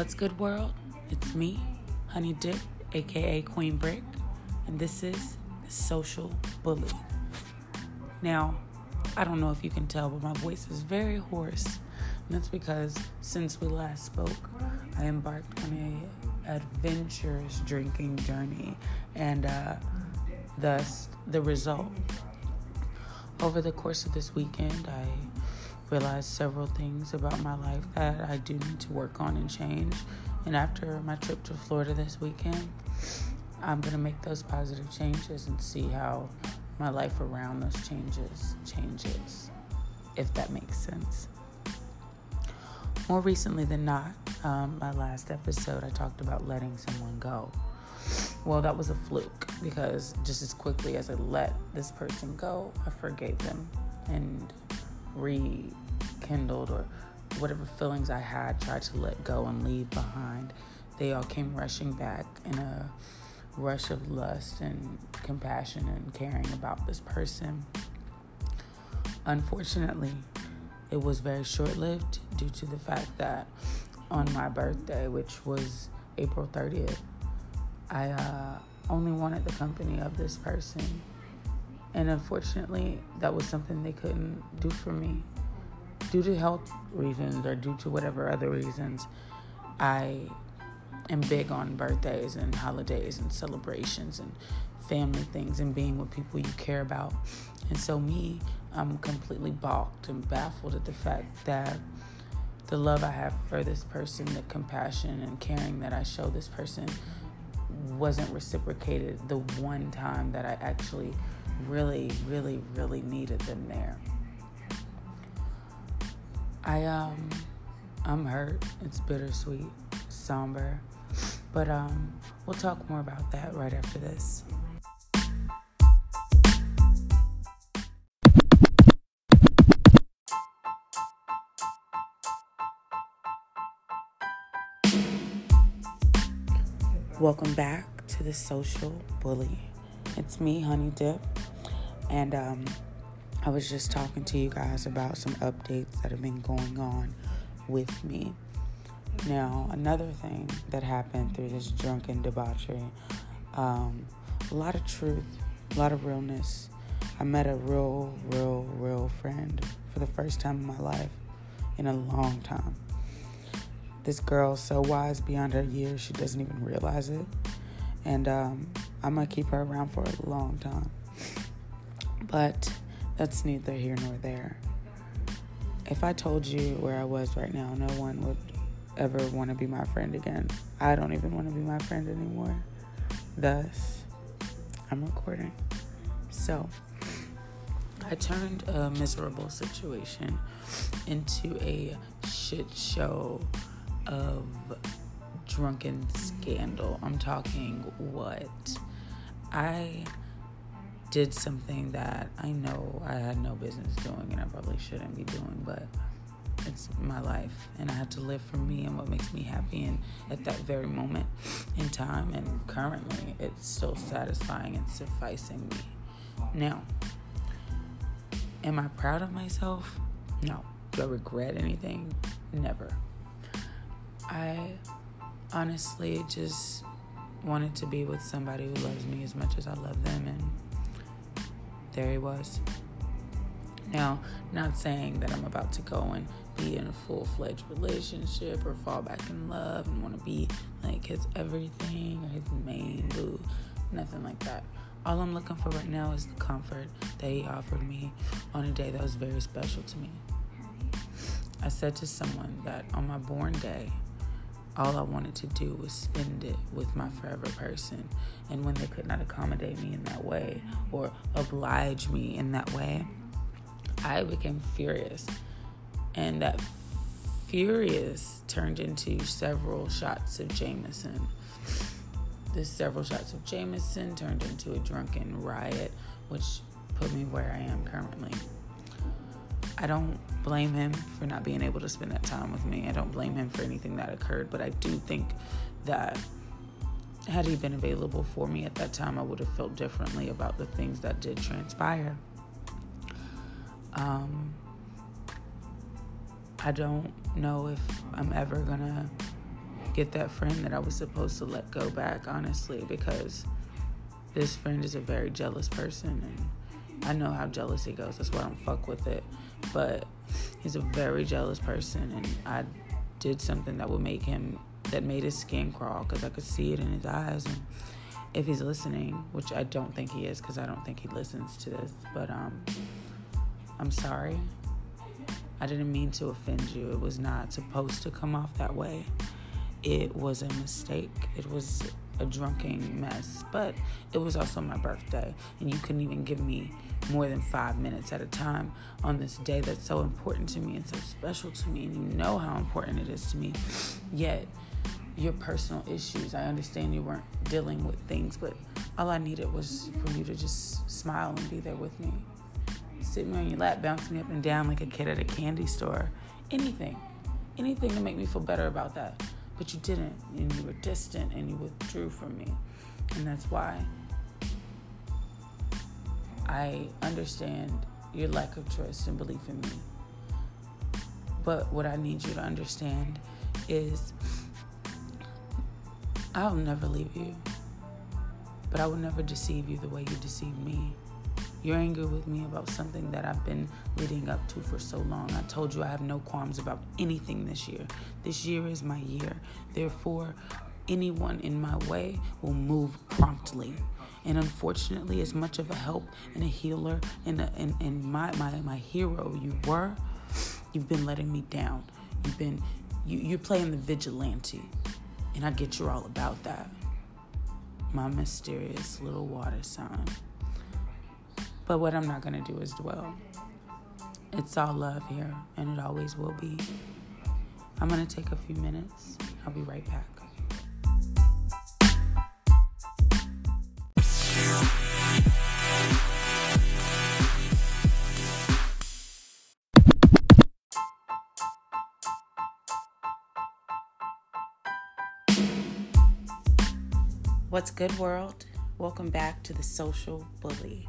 What's good, world? It's me, Honey Dip, aka Queen Brick, and this is the Social Bully. Now, I don't know if you can tell, but my voice is very hoarse, and that's because since we last spoke, I embarked on a adventurous drinking journey, and uh, thus the result. Over the course of this weekend, I realized several things about my life that I do need to work on and change. And after my trip to Florida this weekend, I'm going to make those positive changes and see how my life around those changes changes, if that makes sense. More recently than not, um, my last episode, I talked about letting someone go. Well, that was a fluke because just as quickly as I let this person go, I forgave them and rekindled or whatever feelings I had tried to let go and leave behind. They all came rushing back in a rush of lust and compassion and caring about this person. Unfortunately, it was very short lived due to the fact that on my birthday, which was April 30th, I uh, only wanted the company of this person. And unfortunately, that was something they couldn't do for me. Due to health reasons or due to whatever other reasons, I am big on birthdays and holidays and celebrations and family things and being with people you care about. And so, me, I'm completely balked and baffled at the fact that the love I have for this person, the compassion and caring that I show this person, wasn't reciprocated the one time that I actually really, really, really needed them there. I um I'm hurt. It's bittersweet, somber. But um we'll talk more about that right after this. Welcome back to the Social Bully. It's me, Honey Dip, and um, I was just talking to you guys about some updates that have been going on with me. Now, another thing that happened through this drunken debauchery, um, a lot of truth, a lot of realness. I met a real, real, real friend for the first time in my life in a long time. This girl's so wise beyond her years, she doesn't even realize it. And um, I'm to keep her around for a long time. But that's neither here nor there. If I told you where I was right now, no one would ever want to be my friend again. I don't even want to be my friend anymore. Thus, I'm recording. So, I turned a miserable situation into a shit show of drunken scandal. I'm talking what? I did something that I know I had no business doing and I probably shouldn't be doing, but it's my life and I had to live for me and what makes me happy and at that very moment in time and currently it's still satisfying and sufficing me. Now, am I proud of myself? No. Do I regret anything? Never. I honestly just wanted to be with somebody who loves me as much as I love them, and there he was. Now, not saying that I'm about to go and be in a full fledged relationship or fall back in love and want to be like his everything or his main boo, nothing like that. All I'm looking for right now is the comfort that he offered me on a day that was very special to me. I said to someone that on my born day, all I wanted to do was spend it with my forever person. And when they could not accommodate me in that way or oblige me in that way, I became furious. And that furious turned into several shots of Jameson. This several shots of Jameson turned into a drunken riot, which put me where I am currently. I don't blame him for not being able to spend that time with me. I don't blame him for anything that occurred, but I do think that had he been available for me at that time, I would have felt differently about the things that did transpire. Um, I don't know if I'm ever gonna get that friend that I was supposed to let go back, honestly, because this friend is a very jealous person and I know how jealousy goes. That's why I don't fuck with it. But he's a very jealous person and I did something that would make him that made his skin crawl because I could see it in his eyes and if he's listening, which I don't think he is because I don't think he listens to this, but um I'm sorry. I didn't mean to offend you. It was not supposed to come off that way. It was a mistake. It was a drunken mess, but it was also my birthday, and you couldn't even give me more than five minutes at a time on this day that's so important to me and so special to me, and you know how important it is to me. Yet, your personal issues, I understand you weren't dealing with things, but all I needed was for you to just smile and be there with me. Sit me on your lap, bounce me up and down like a kid at a candy store. Anything. Anything to make me feel better about that. But you didn't, and you were distant and you withdrew from me. And that's why I understand your lack of trust and belief in me. But what I need you to understand is I'll never leave you. But I will never deceive you the way you deceived me. You're angry with me about something that I've been leading up to for so long. I told you I have no qualms about anything this year. This year is my year. Therefore, anyone in my way will move promptly. And unfortunately, as much of a help and a healer and, a, and, and my, my, my hero you were, you've been letting me down. You've been, you, you're playing the vigilante. And I get you're all about that. My mysterious little water sign. But what I'm not going to do is dwell. It's all love here, and it always will be. I'm going to take a few minutes. I'll be right back. What's good, world? Welcome back to the Social Bully.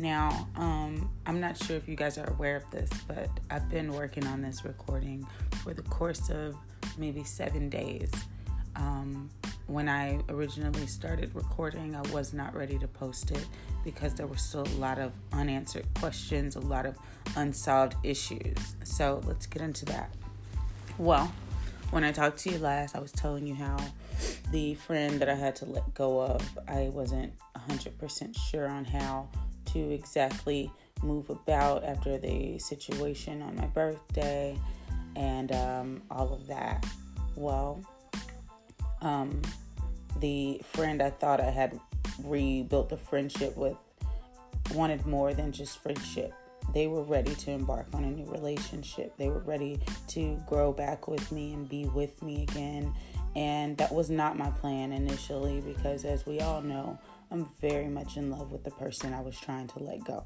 Now, um, I'm not sure if you guys are aware of this, but I've been working on this recording for the course of maybe seven days. Um, when I originally started recording, I was not ready to post it because there were still a lot of unanswered questions, a lot of unsolved issues. So let's get into that. Well, when I talked to you last, I was telling you how the friend that I had to let go of, I wasn't 100% sure on how to exactly move about after the situation on my birthday and um, all of that. Well, um, the friend I thought I had rebuilt a friendship with wanted more than just friendship. They were ready to embark on a new relationship. They were ready to grow back with me and be with me again. And that was not my plan initially because, as we all know, I'm very much in love with the person I was trying to let go.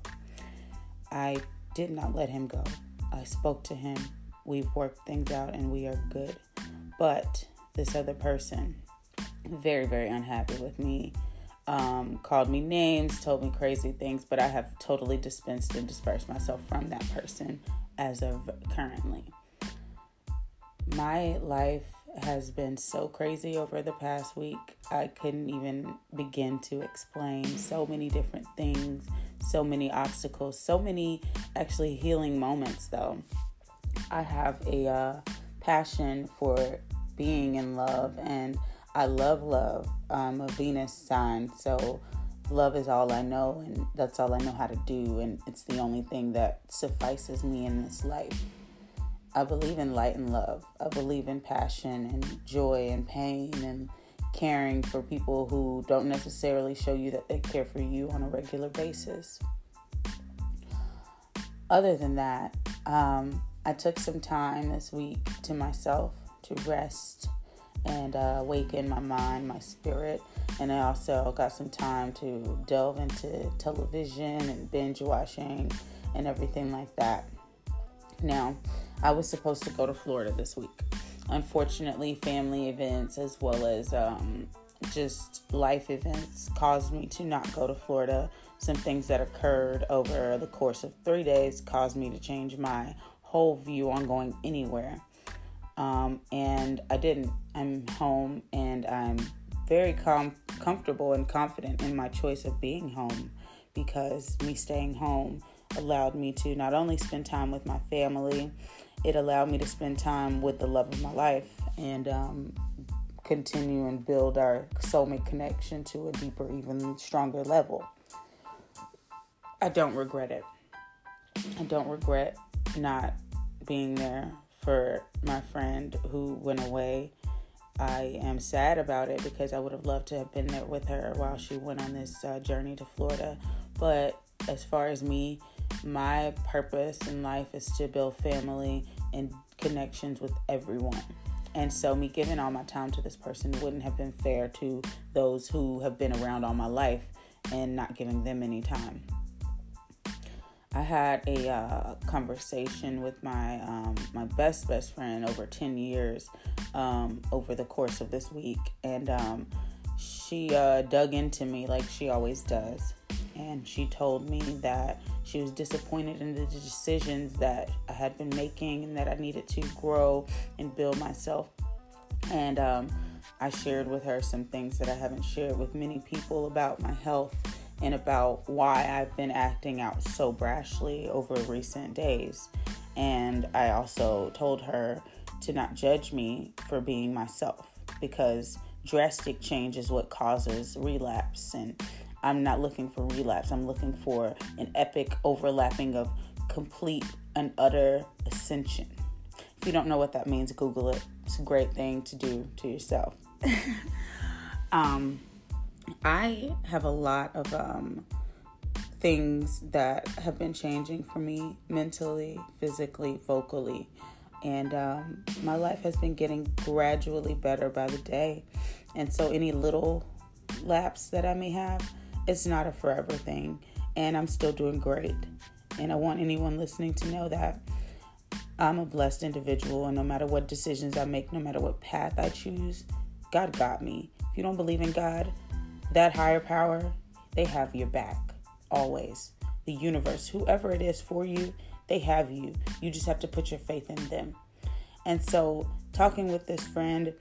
I did not let him go. I spoke to him. We've worked things out and we are good. But this other person, very, very unhappy with me, um, called me names, told me crazy things, but I have totally dispensed and dispersed myself from that person as of currently. My life has been so crazy over the past week. I couldn't even begin to explain so many different things, so many obstacles, so many actually healing moments, though. I have a uh, passion for being in love, and I love love. I'm a Venus sign, so love is all I know, and that's all I know how to do, and it's the only thing that suffices me in this life. I believe in light and love. I believe in passion and joy and pain and caring for people who don't necessarily show you that they care for you on a regular basis. Other than that, um, I took some time this week to myself to rest and uh, awaken my mind, my spirit. And I also got some time to delve into television and binge watching and everything like that. Now, I was supposed to go to Florida this week. Unfortunately, family events as well as um, just life events caused me to not go to Florida. Some things that occurred over the course of three days caused me to change my whole view on going anywhere. Um, and I didn't. I'm home and I'm very com- comfortable and confident in my choice of being home because me staying home allowed me to not only spend time with my family, it allowed me to spend time with the love of my life and um, continue and build our soulmate connection to a deeper, even stronger level. I don't regret it. I don't regret not being there for my friend who went away. I am sad about it because I would have loved to have been there with her while she went on this uh, journey to Florida. But as far as me, my purpose in life is to build family and connections with everyone. And so, me giving all my time to this person wouldn't have been fair to those who have been around all my life and not giving them any time. I had a uh, conversation with my um, my best best friend over ten years um, over the course of this week, and um, she uh, dug into me like she always does, and she told me that she was disappointed in the decisions that I had been making and that I needed to grow and build myself, and um, I shared with her some things that I haven't shared with many people about my health and about why I've been acting out so brashly over recent days. And I also told her to not judge me for being myself because drastic change is what causes relapse. And I'm not looking for relapse, I'm looking for an epic overlapping of complete and utter ascension. If you don't know what that means, Google it. It's a great thing to do to yourself. um, I have a lot of um, things that have been changing for me mentally, physically, vocally. And um, my life has been getting gradually better by the day. And so, any little lapse that I may have, it's not a forever thing. And I'm still doing great. And I want anyone listening to know that I'm a blessed individual. And no matter what decisions I make, no matter what path I choose, God got me. If you don't believe in God, that higher power, they have your back always. The universe, whoever it is for you, they have you. You just have to put your faith in them. And so, talking with this friend,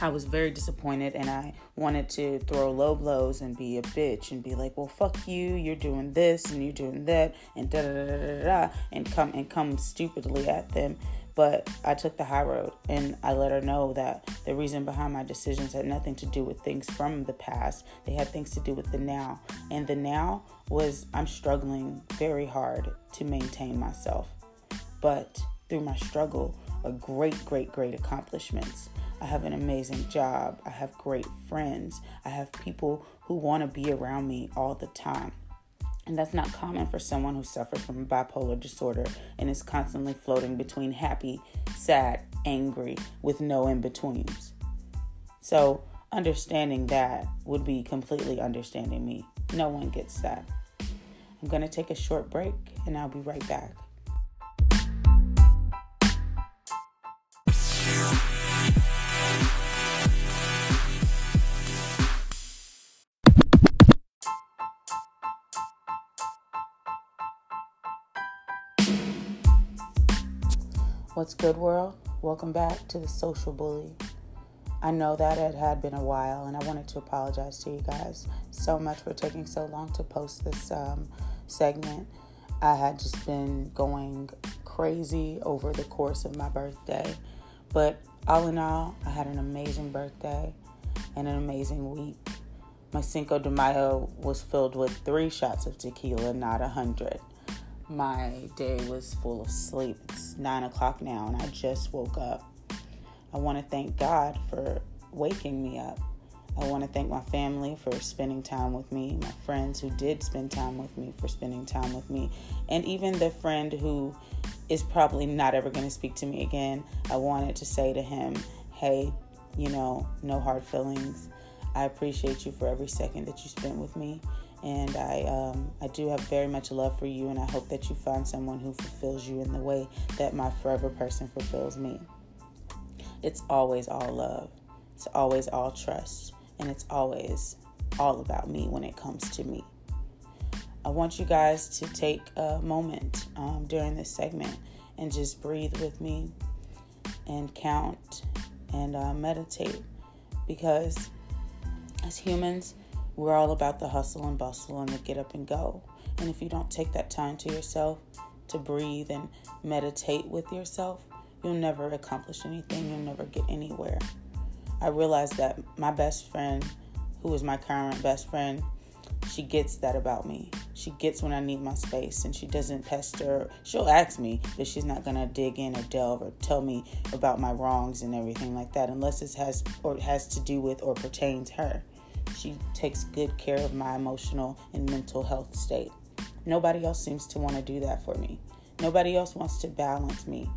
I was very disappointed and I wanted to throw low blows and be a bitch and be like, well, fuck you, you're doing this and you're doing that and da da da da da da and come and come stupidly at them. But I took the high road and I let her know that the reason behind my decisions had nothing to do with things from the past. They had things to do with the now. And the now was I'm struggling very hard to maintain myself. But through my struggle, a great, great, great accomplishments. I have an amazing job. I have great friends. I have people who want to be around me all the time. And that's not common for someone who suffers from bipolar disorder and is constantly floating between happy, sad, angry, with no in betweens. So, understanding that would be completely understanding me. No one gets that. I'm going to take a short break and I'll be right back. What's good, world? Welcome back to the Social Bully. I know that it had been a while, and I wanted to apologize to you guys so much for taking so long to post this um, segment. I had just been going crazy over the course of my birthday, but all in all, I had an amazing birthday and an amazing week. My Cinco de Mayo was filled with three shots of tequila, not a hundred my day was full of sleep. It's nine o'clock now, and I just woke up. I want to thank God for waking me up. I want to thank my family for spending time with me, my friends who did spend time with me for spending time with me, and even the friend who is probably not ever going to speak to me again. I wanted to say to him, hey, you know, no hard feelings. I appreciate you for every second that you spent with me and I um, I do have very much love for you, and I hope that you find someone who fulfills you in the way that my forever person fulfills me. It's always all love. It's always all trust, and it's always all about me when it comes to me. I want you guys to take a moment um, during this segment and just breathe with me and count and uh, meditate because as humans, we're all about the hustle and bustle and the get up and go. And if you don't take that time to yourself to breathe and meditate with yourself, you'll never accomplish anything. You'll never get anywhere. I realized that my best friend, who is my current best friend, she gets that about me. She gets when I need my space and she doesn't pester. She'll ask me, but she's not gonna dig in or delve or tell me about my wrongs and everything like that unless it has or has to do with or pertains her. She takes good care of my emotional and mental health state. Nobody else seems to want to do that for me. Nobody else wants to balance me.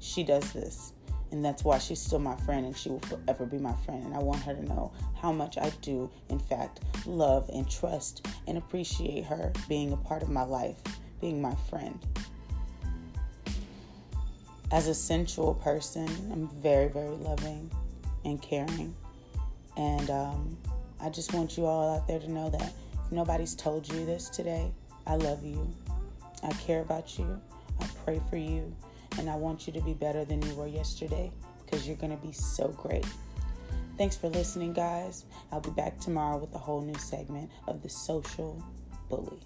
She does this. And that's why she's still my friend and she will forever be my friend. And I want her to know how much I do, in fact, love and trust and appreciate her being a part of my life, being my friend. As a sensual person, I'm very, very loving and caring. And um, I just want you all out there to know that if nobody's told you this today, I love you. I care about you. I pray for you. And I want you to be better than you were yesterday because you're going to be so great. Thanks for listening, guys. I'll be back tomorrow with a whole new segment of The Social Bully.